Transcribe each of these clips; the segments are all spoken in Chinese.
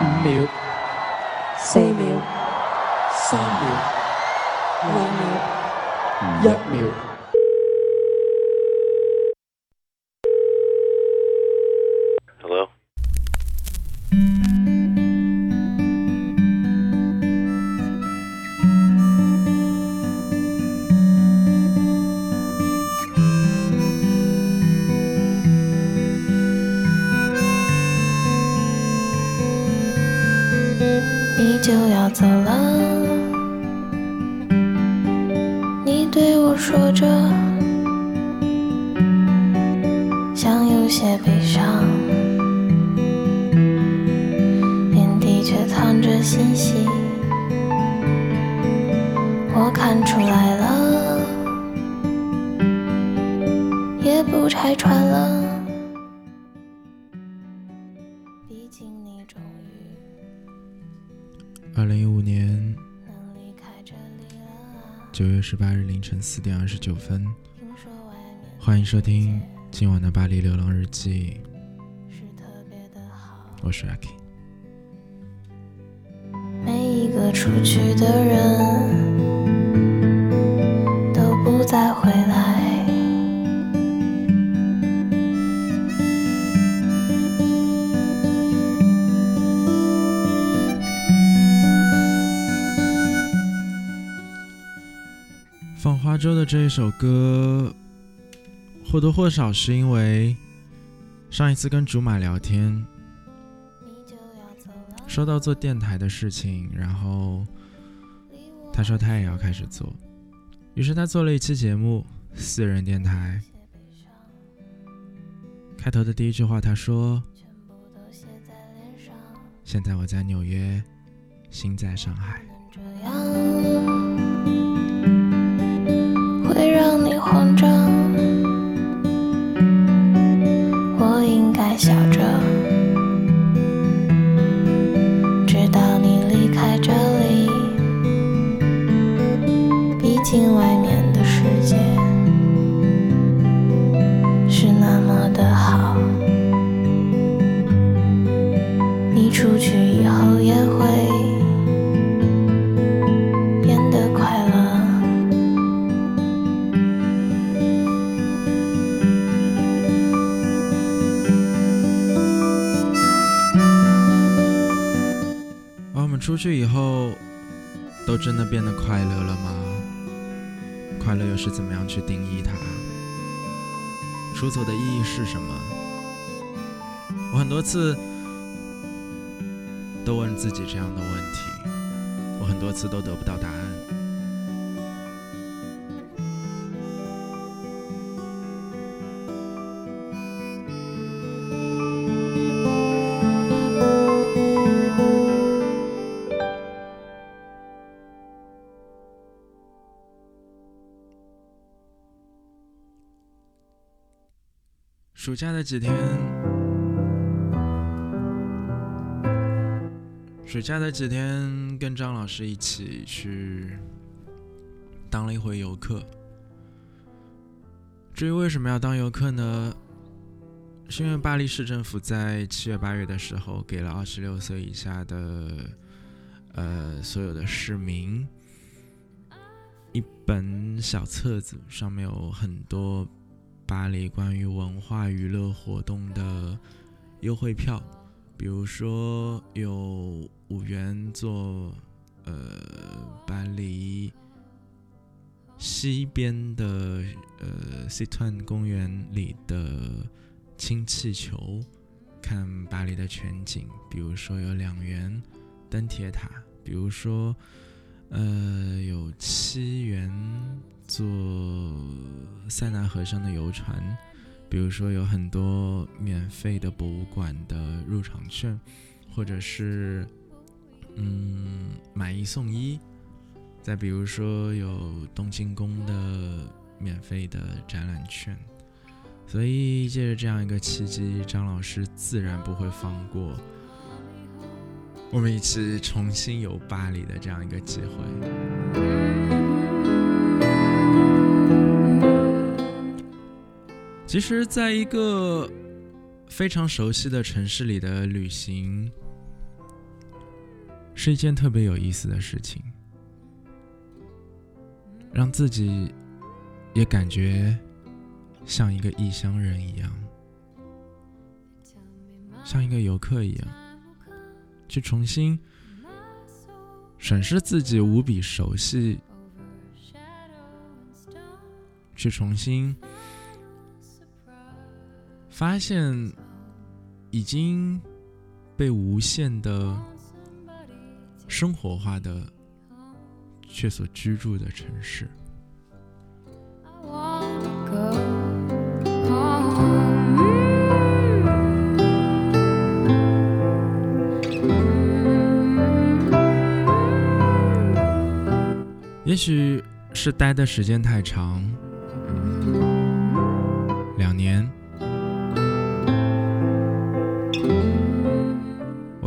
五秒、四秒、三秒、两秒、一秒。四点二十九分，欢迎收听今晚的巴黎流浪日记，我是 Aki。每一个出去的人都不再回来。放花粥的这一首歌，或多或少是因为上一次跟竹马聊天，说到做电台的事情，然后他说他也要开始做，于是他做了一期节目，私人电台。开头的第一句话，他说全部都写在脸上，：“现在我在纽约，心在上海。让你慌张。出去以后，都真的变得快乐了吗？快乐又是怎么样去定义它？出走的意义是什么？我很多次都问自己这样的问题，我很多次都得不到答案。暑假的几天，暑假的几天，跟张老师一起去当了一回游客。至于为什么要当游客呢？是因为巴黎市政府在七月八月的时候，给了二十六岁以下的呃所有的市民一本小册子，上面有很多巴黎关于文化娱乐活动的优惠票，比如说有五元坐呃巴黎西边的呃 c i t n 公园里的氢气球，看巴黎的全景，比如说有两元登铁塔，比如说呃有七元坐塞纳河上的游船，比如说有很多免费的博物馆的入场券，或者是嗯买一送一，再比如说有东京宫的免费的展览券。所以借着这样一个契机，张老师自然不会放过我们一起重新游巴黎的这样一个机会。其实，在一个非常熟悉的城市里的旅行，是一件特别有意思的事情，让自己也感觉像一个异乡人一样，像一个游客一样，去重新审视自己无比熟悉，去重新发现已经被无限的。生活化的，却所居住的城市。也许是待的时间太长，两年，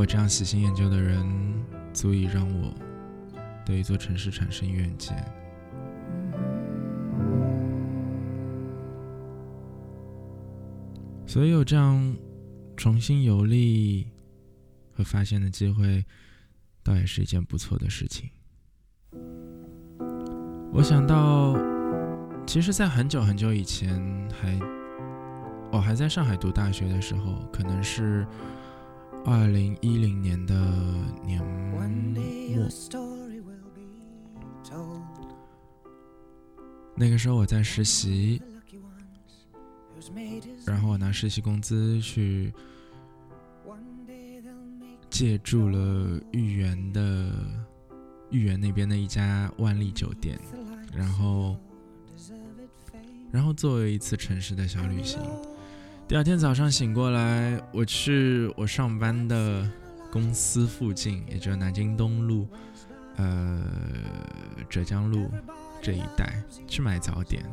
这样喜新厌旧的人。足以让我对一座城市产生远见，所以有这样重新游历和发现的机会，倒也是一件不错的事情。我想到，其实，在很久很久以前，还我还在上海读大学的时候，可能是。二零一零年的年末，那个时候我在实习，然后我拿实习工资去借住了豫园的豫园那边的一家万丽酒店，然后，然后作为一次城市的小旅行。第二天早上醒过来，我去我上班的公司附近，也就是南京东路、呃浙江路这一带去买早点，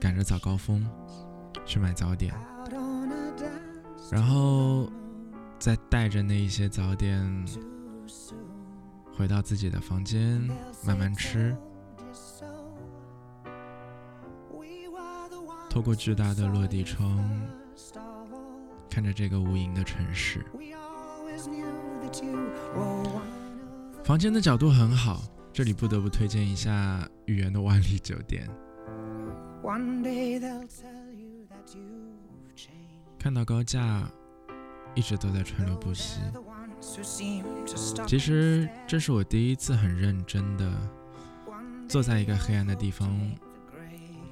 赶着早高峰去买早点，然后再带着那一些早点回到自己的房间慢慢吃，透过巨大的落地窗。看着这个无垠的城市，房间的角度很好，这里不得不推荐一下豫园的万丽酒店。看到高架一直都在川流不息，其实这是我第一次很认真的坐在一个黑暗的地方，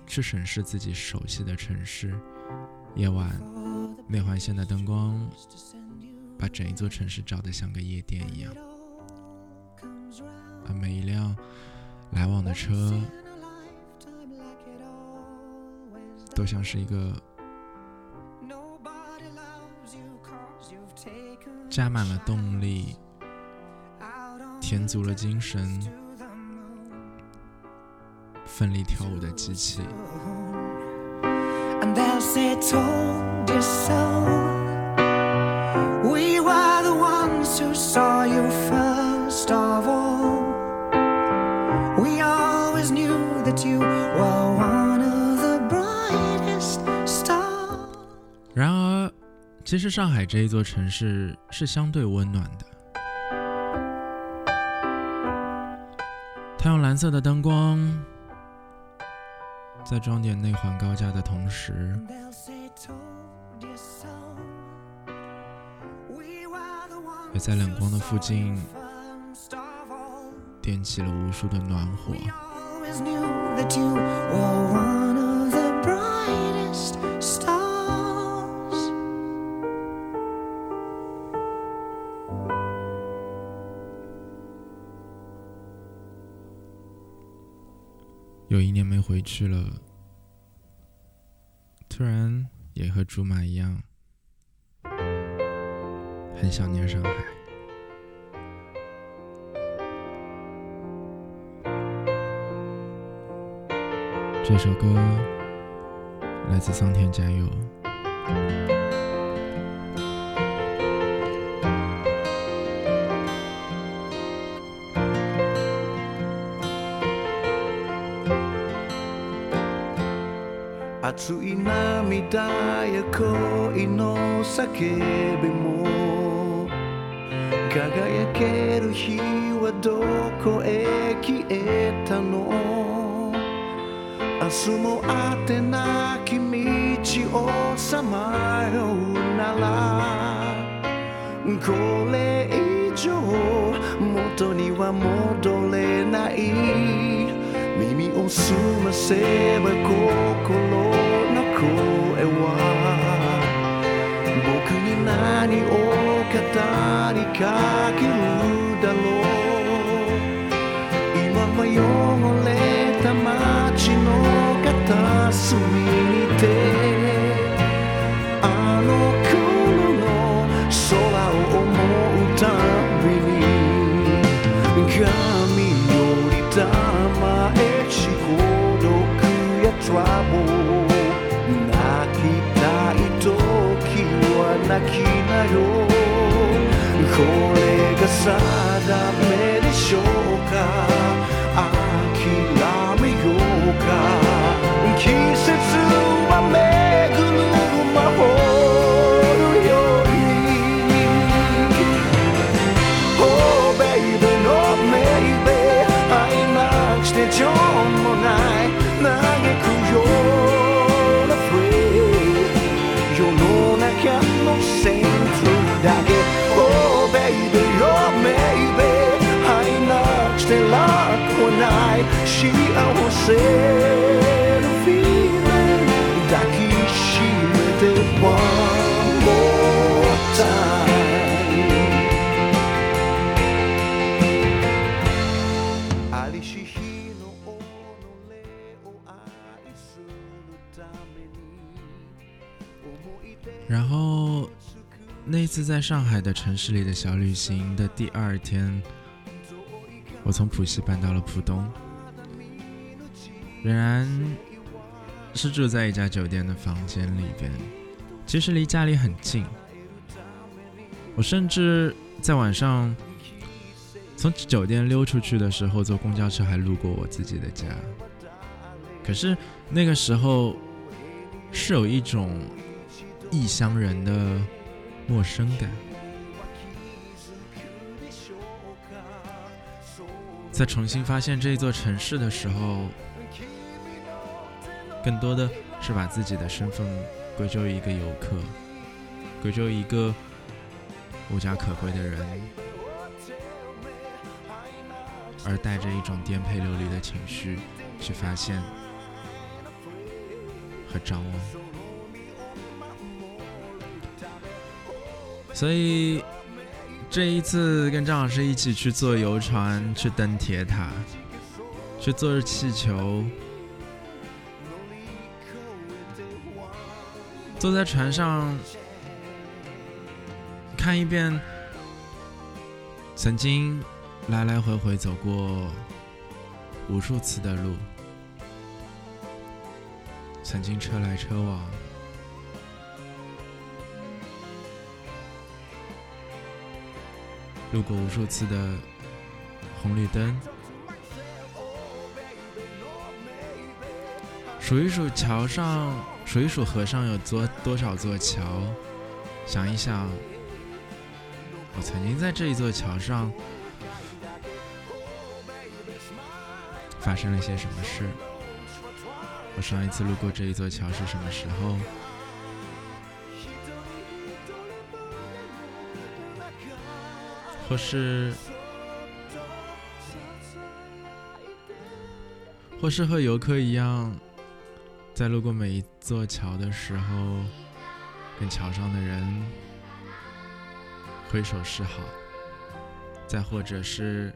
去审视自己熟悉的城市。夜晚，内环线的灯光把整一座城市照得像个夜店一样，而每一辆来往的车都像是一个加满了动力、填足了精神、奋力跳舞的机器。and they'll say told you so we were the ones who saw you first of all we always knew that you were one of the brightest stars 然而其实上海这一座城市是相对温暖的它用蓝色的灯光在装点内环高架的同时，也在冷光的附近点起了无数的暖火。有一年没回去了，突然也和竹马一样，很想念上海。这首歌来自桑田佳佑。熱い涙や恋の叫びも。輝ける日はどこへ消えたの？明日もあてなき道をさまようなら。これ以上元には戻れない。耳を澄ませば心にお方にかける定めでしょうか？諦めようか？季節せの feeling 抱きしめて one more time ありし日の己を愛するために思い出然后那一次在上海的城市里的小旅行的第二天，我从浦西搬到了浦东， 仍然是住在一家酒店的房间里边，其实离家里很近。我甚至在晚上从酒店溜出去的时候，坐公交车还路过我自己的家。可是那个时候是有一种异乡人的陌生感。在重新发现这座城市的时候，更多的是把自己的身份归咎于一个游客，归咎于一个无家可归的人，而带着一种颠沛流离的情绪去发现和张望。所以这一次跟张老师一起去坐游船，去登铁塔，去坐气球，坐在船上看一遍曾经来来回回走过无数次的路，曾经车来车往。路过无数次的红绿灯，数一数桥上，数一数河上有多多少座桥，想一想，我曾经在这一座桥上发生了些什么事？我上一次路过这一座桥是什么时候？或是，或是和游客一样，在路过每一座桥的时候，跟桥上的人挥手示好；再或者是，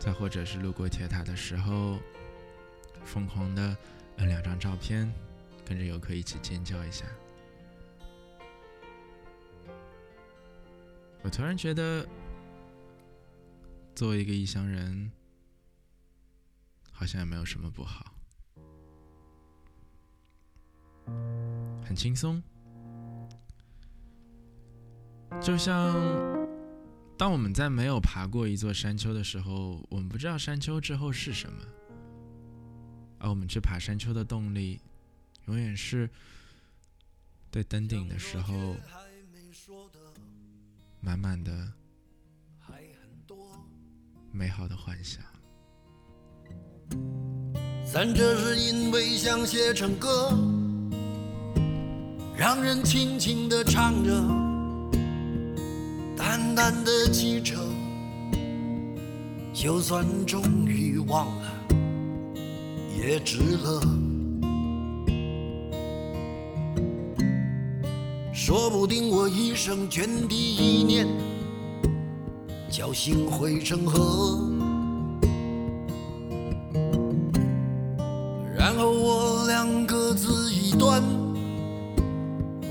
再或者是路过铁塔的时候，疯狂的摁两张照片，跟着游客一起尖叫一下。我突然觉得，作为一个异乡人，好像也没有什么不好，很轻松。就像当我们在没有爬过一座山丘的时候，我们不知道山丘之后是什么，而我们去爬山丘的动力，永远是对登顶的时候满满的美好的幻想。咱这是因为想写成歌，让人轻轻地唱着，淡淡的记着，就算终于忘了，也值了。说不定我一生涓滴一念，侥幸汇成河。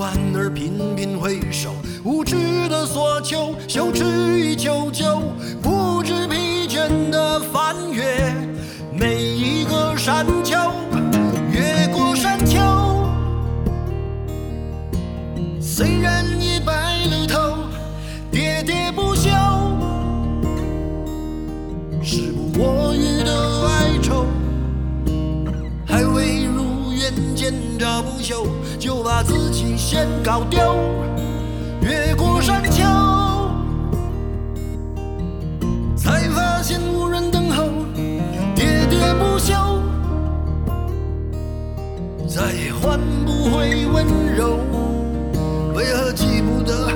安而频频回首，无知的索求，羞耻于求救，不知疲倦的翻越每一个山丘，先搞丢。越过山丘，才发现无人等候，喋喋不休，再也换不回温柔。为何记不得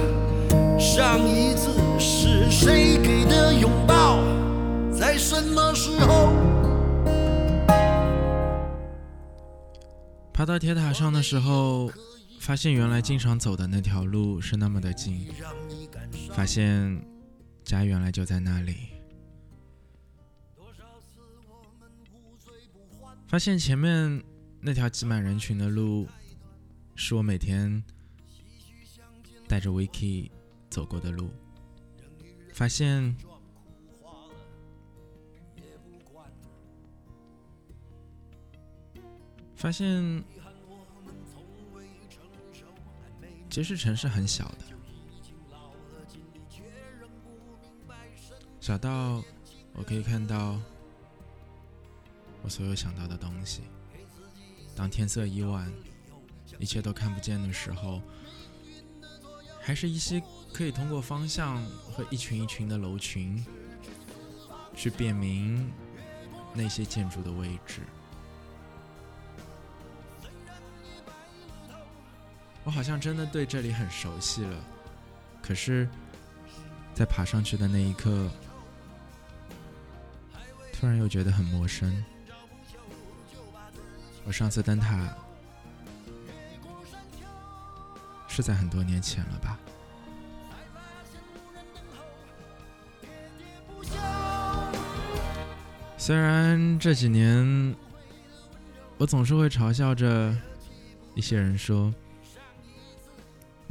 上一次是谁给的拥抱，在什么时候？爬到铁塔上的时候，发现原来经常走的那条路是那么的近，发现家原来就在那里，发现前面那条挤满人群的路，是我每天带着 Vicky 走过的路，发现发现，其实城市很小的，小到我可以看到我所有想到的东西。当天色已晚，一切都看不见的时候，还是依稀可以通过方向和一群一群的楼群，去辨明那些建筑的位置。我好像真的对这里很熟悉了，可是，在爬上去的那一刻，突然又觉得很陌生。我上次登塔是在很多年前了吧？虽然这几年，我总是会嘲笑着一些人说。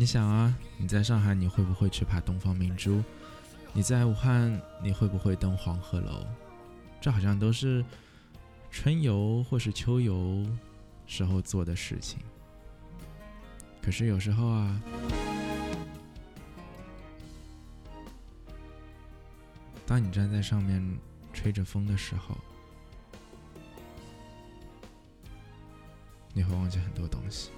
你想啊，你在上海，你会不会去爬东方明珠？你在武汉，你会不会登黄鹤楼？这好像都是春游或是秋游时候做的事情。可是有时候啊，当你站在上面吹着风的时候，你会忘记很多东西。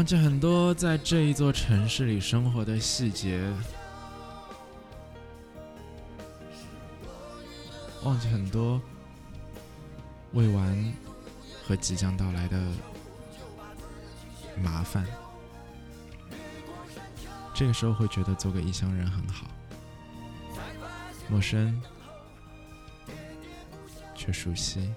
忘记很多在这一座城市里生活的细节，忘记很多未完和即将到来的麻烦。这个时候会觉得做个异乡人很好，陌生却熟悉。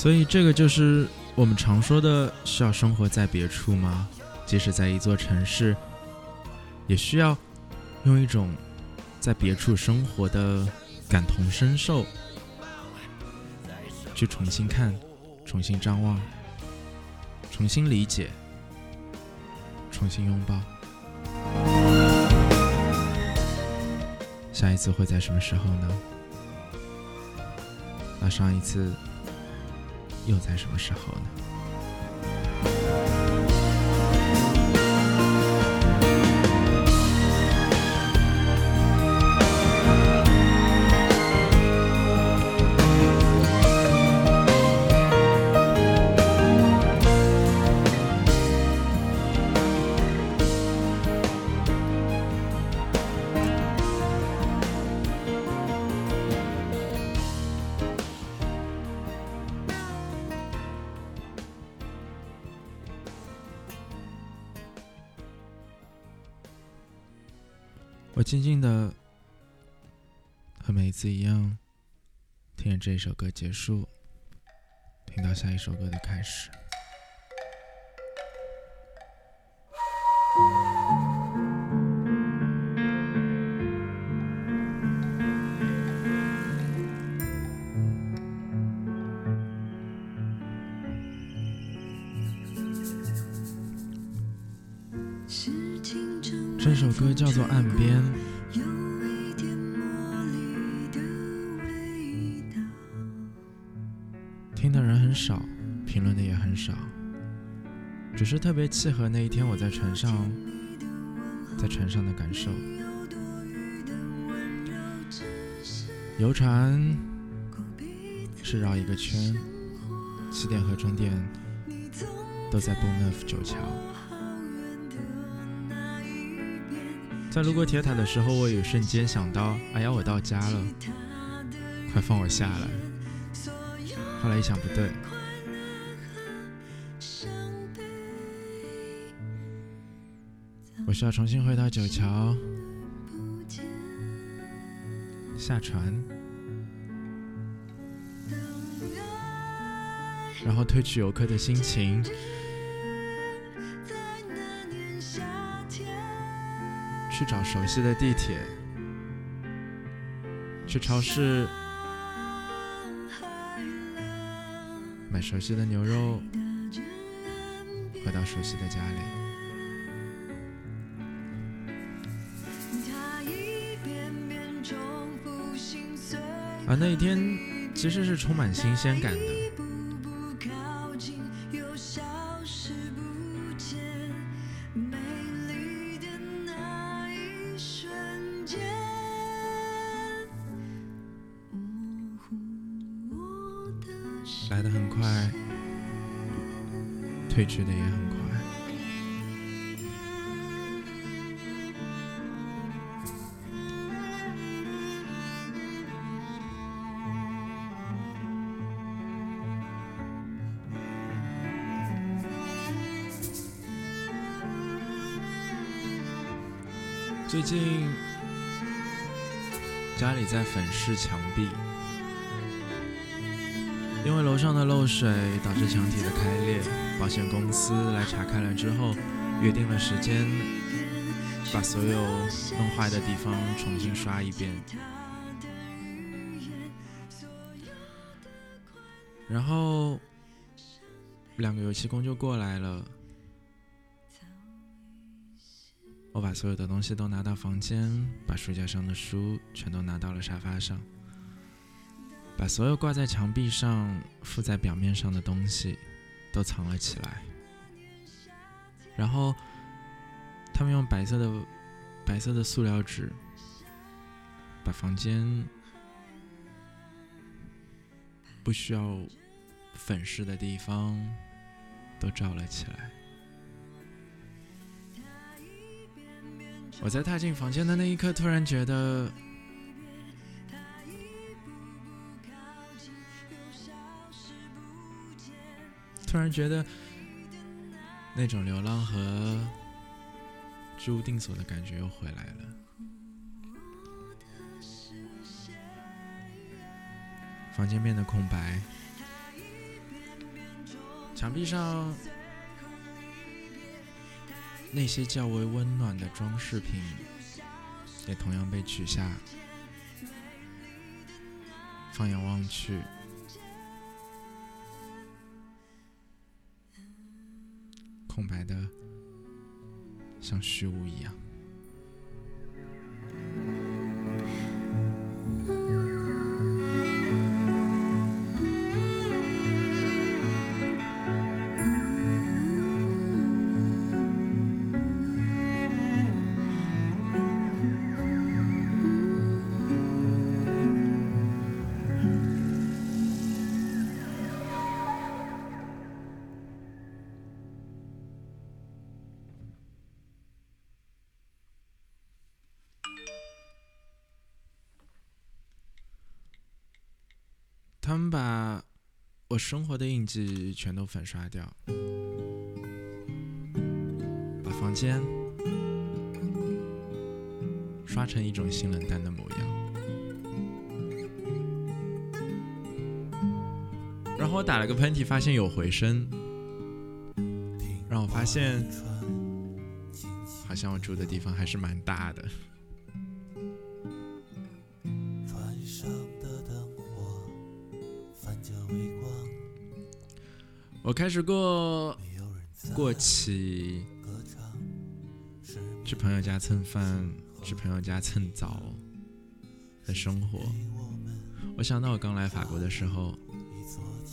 所以这个就是我们常说的需要生活在别处吗？即使在一座城市，也需要用一种在别处生活的感同身受，去重新看、重新张望、重新理解、重新拥抱。下一次会在什么时候呢？那上一次又在什么时候呢？静静的，和每一次一样，听着这一首歌结束，听到下一首歌的开始。这首歌叫做《岸边》。只是特别契合那一天我在船上，在船上的感受。游船是绕一个圈，起点和终点都在 b o n n e f 九桥。在路过铁塔的时候，我有瞬间想到：哎呀，我到家了，快放我下来！后来一想，不对，我需要重新回到九桥，下船，然后褪去游客的心情。去找熟悉的地铁，去超市。买熟悉的牛肉，回到熟悉的家里。而那一天其实是充满新鲜感的。最近家里在粉饰墙壁。因为楼上的漏水导致墙体的开裂，保险公司来查看了之后，约定了时间，把所有弄坏的地方重新刷一遍。然后两个油漆工就过来了，我把所有的东西都拿到房间，把书架上的书全都拿到了沙发上。把所有挂在墙壁上、附在表面上的东西都藏了起来，然后他们用白色的白色的塑料纸把房间不需要粉饰的地方都罩了起来。我在踏进房间的那一刻，突然觉得。突然觉得那种流浪和居无定所的感觉又回来了。房间变得空白，墙壁上那些较为温暖的装饰品也同样被取下。放眼望去，空白的像虚无一样。生活的印记全都粉刷掉，把房间刷成一种性冷淡的模样。然后我打了个喷嚏，发现有回声，让我发现好像我住的地方还是蛮大的。我开始过过起，去朋友家蹭饭、去朋友家蹭澡的生活。我想到我刚来法国的时候，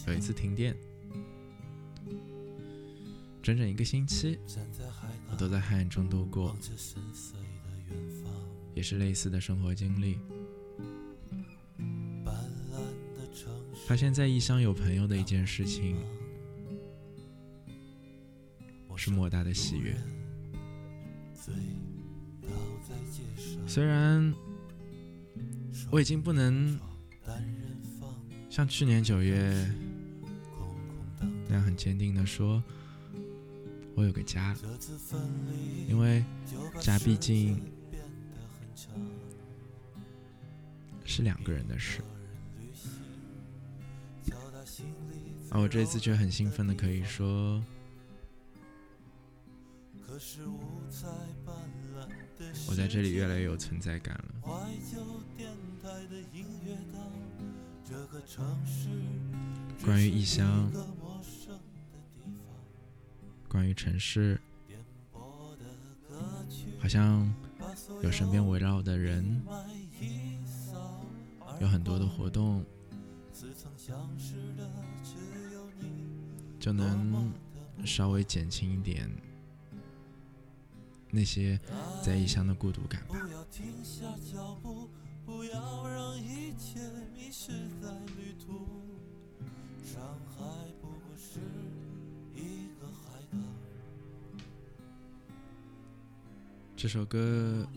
有一次停电，整整一个星期，我都在黑暗中度过，也是类似的生活经历。发现，在异乡有朋友的一件事情，是莫大的喜悦。虽然我已经不能像去年九月那样很坚定的说，我有个家因为家毕竟是两个人的事。而我这次却很兴奋的可以说，我在这里越来越有存在感了。怀旧电台的音乐岛，这个城市关于异乡，关于城市，好像有身边围绕的人，有很多的活动，就能稍微减轻一点那些在异乡的孤独感吧不。要停下脚步，不要让一切迷失在旅途。上海不过是一个海港。这首歌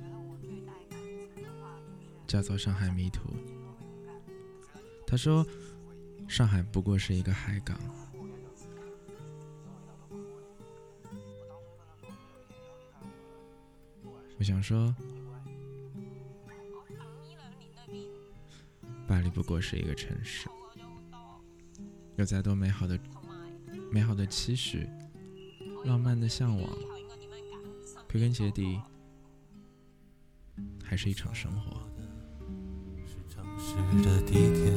叫做《上海迷途》。他说：“上海不过是一个海港。”我想说，巴黎不过是一个城市，有再多美好的、美好的期许、浪漫的向往，归根结底，还是一场生活。是城市的地铁，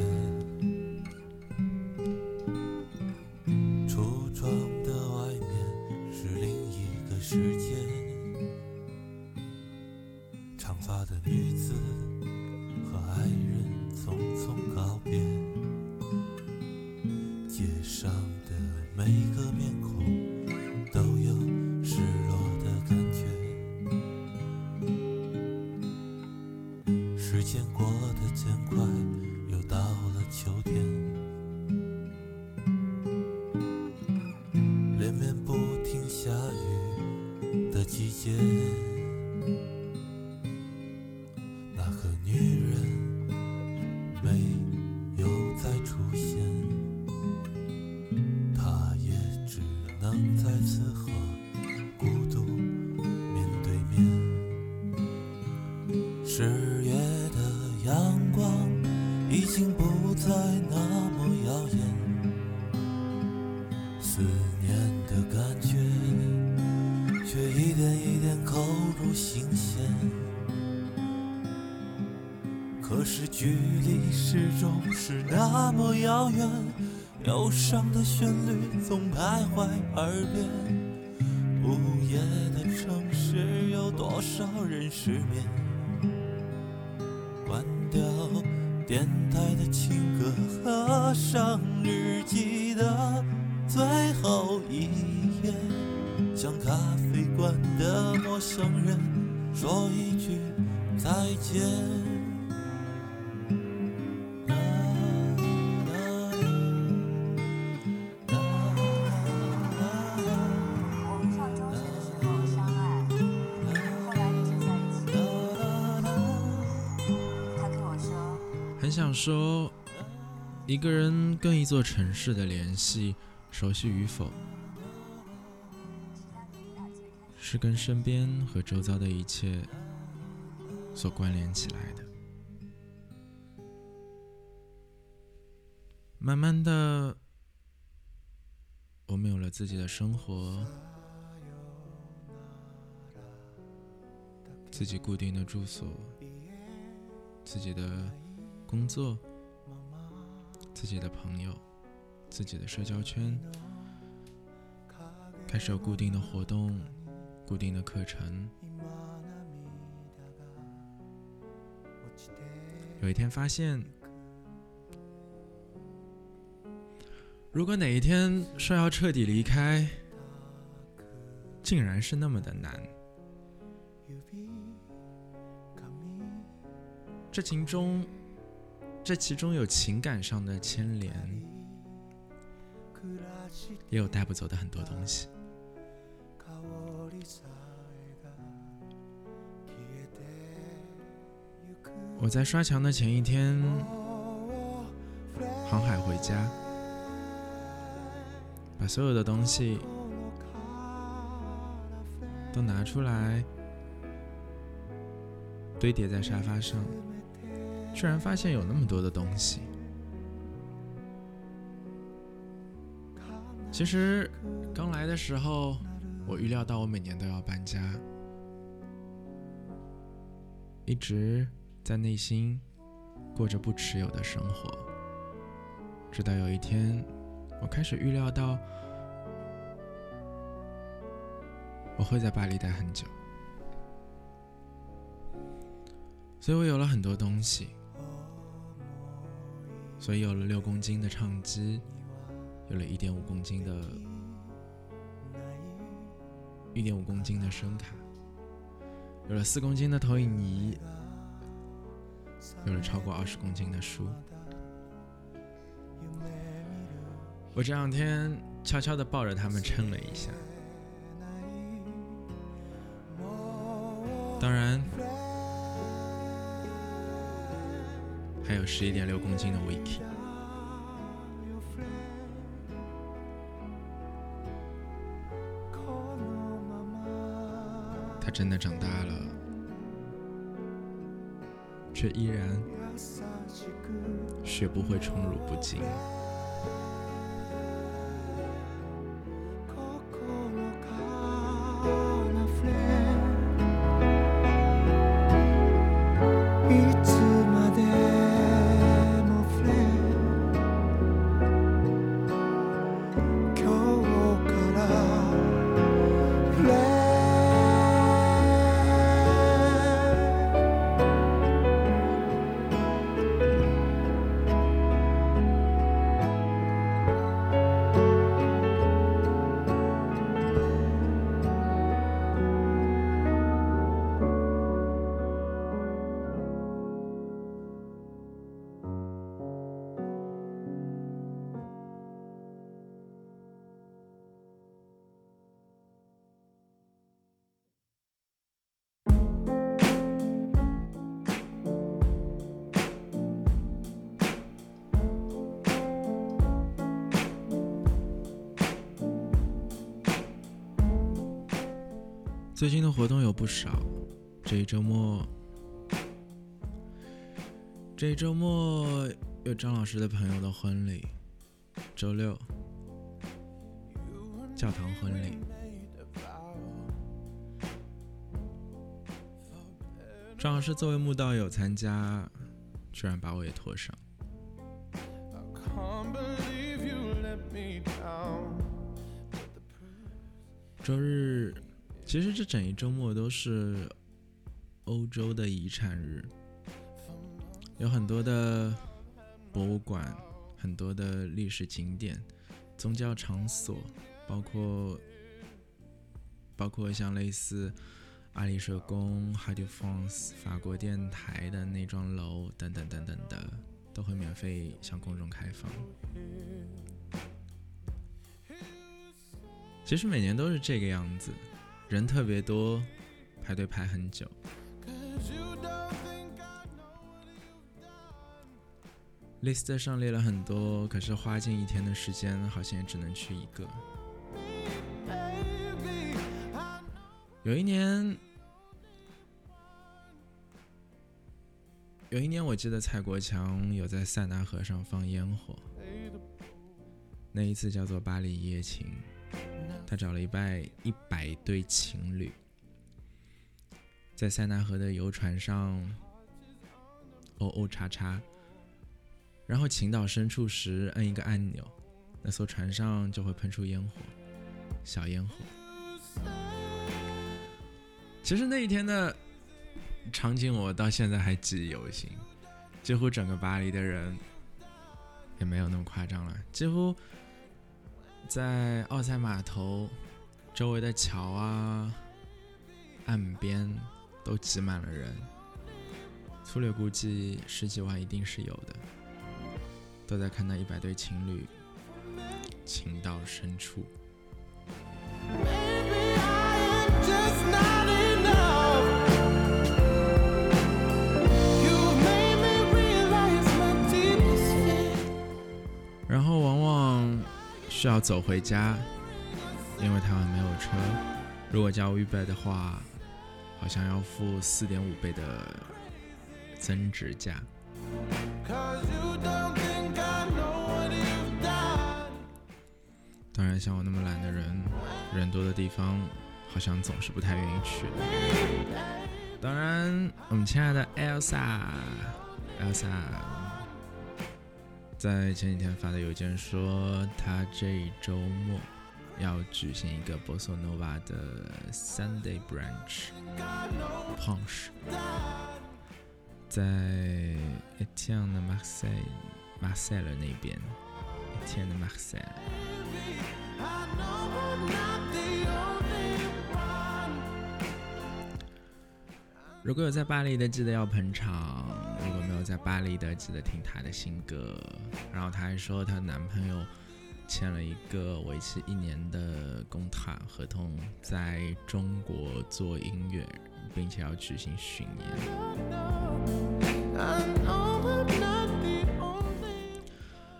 一点一点扣入心弦。可是距离始终是那么遥远，忧伤的旋律总徘徊耳边。午夜的城市有多少人失眠？关掉电台的情歌，合上日记的最后一页，像咖啡馆的陌生人说一句再见。啦啦啦啦我们上中学的时候相爱，后来一直在一起。他跟我说，很想说，一个人跟一座城市的联系，熟悉与否，是跟身边和周遭的一切所关联起来的。慢慢的，我们有了自己的生活，自己固定的住所，自己的工作，自己的朋友，自己的社交圈，开始有固定的活动、固定的课程。有一天发现，如果哪一天说要彻底离开，竟然是那么的难。这其中，这其中有情感上的牵连，也有带不走的很多东西。我在刷墙的前一天，航海回家，把所有的东西都拿出来，堆叠在沙发上。居然发现有那么多的东西。其实刚来的时候，我预料到我每年都要搬家，一直在内心过着不持有的生活。直到有一天，我开始预料到我会在巴黎待很久，所以我有了很多东西。所以有了六公斤的唱机，有了一点五公斤的，一点五公斤的声卡，有了四公斤的投影仪，有了超过二十公斤的书。我这两天悄悄地抱着它们称了一下，当然。还有十一点六公斤的 Vicky，他真的长大了，却依然学不会宠辱不惊。最近的活动有不少，这一周末，这一周末有张老师的朋友的婚礼，周六教堂婚礼，张老师作为慕道友参加，居然把我也拖上。周日，其实这整一周末都是欧洲的遗产日，有很多的博物馆，很多的历史景点、宗教场所，包括包括像类似阿里社宫、哈迪夫 France 法国电台的那幢楼等等等等的，都会免费向公众开放。其实每年都是这个样子，人特别多，排队排很久。list 上列了很多，可是花近一天的时间，好像也只能去一个。有一年，有一年我记得蔡国强有在塞纳河上放烟火，那一次叫做巴黎一夜情。他找了一百一百对情侣，在塞纳河的游船上，哦哦叉叉，然后情到深处时摁一个按钮，那艘船上就会喷出烟火，小烟火。其实那一天的场景我到现在还记忆犹新，几乎整个巴黎的人也没有那么夸张了，几乎。在奥赛码头周围的桥啊、岸边都挤满了人，粗略估计十几万一定是有的，都在看那一百对情侣情到深处。需要走回家，因为台湾没有车。如果叫 Uber 的话，好像要付四点五倍的增值价。当然，像我那么懒的人，人多的地方好像总是不太愿意去。当然，我们亲爱的 Elsa，Elsa 在前几天发的邮件说，他这一周末要举行一个 Bossa Nova 的 Sunday Brunch Punch，在 Etienne Marseille Marseille 那边，Etienne Marseille。如果有在巴黎的，记得要捧场；如果没有在巴黎的，记得听她的新歌。然后她还说，她男朋友签了一个为期一年的公塔合同，在中国做音乐，并且要举行巡演。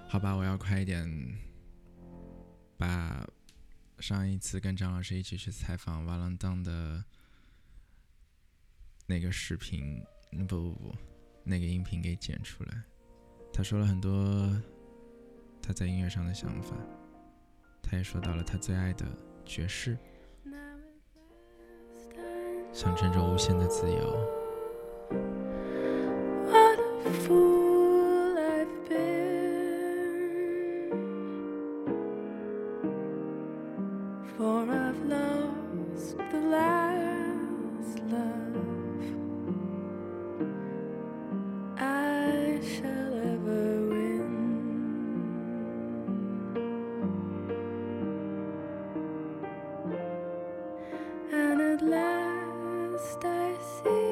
好吧，我要快一点把上一次跟张老师一起去采访瓦朗当的。那个视频，不不不，那个音频给剪出来。他说了很多他在音乐上的想法，他也说到了他最爱的爵士，象征着无限的自由。At last I see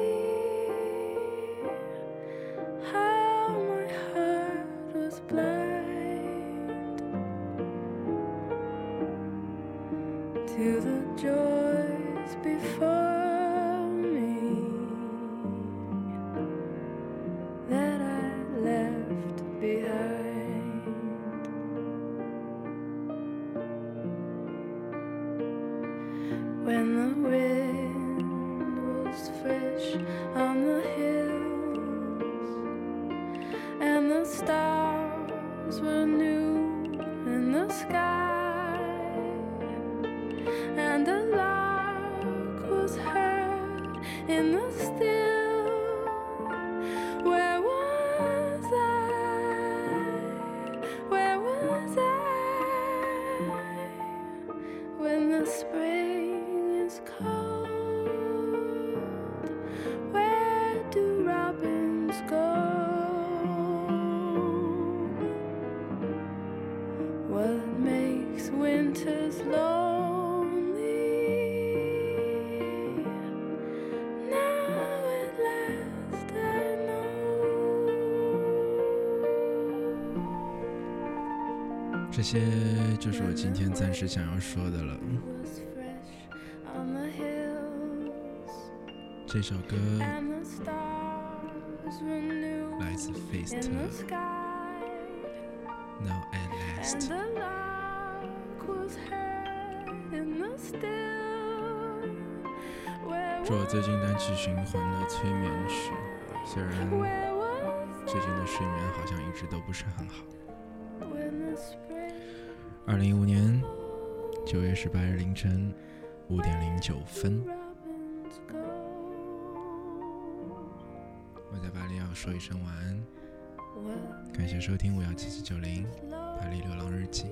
这些就是我今天暂时想要说的了。这首歌来自 f a c e t Now at last。这我最近单曲循环的催眠曲，虽然最近的睡眠好像一直都不是很好。二零一五年九月十八日凌晨五点零九分，我在巴黎要说一声晚安，感谢收听五幺七七九零巴黎流浪日记，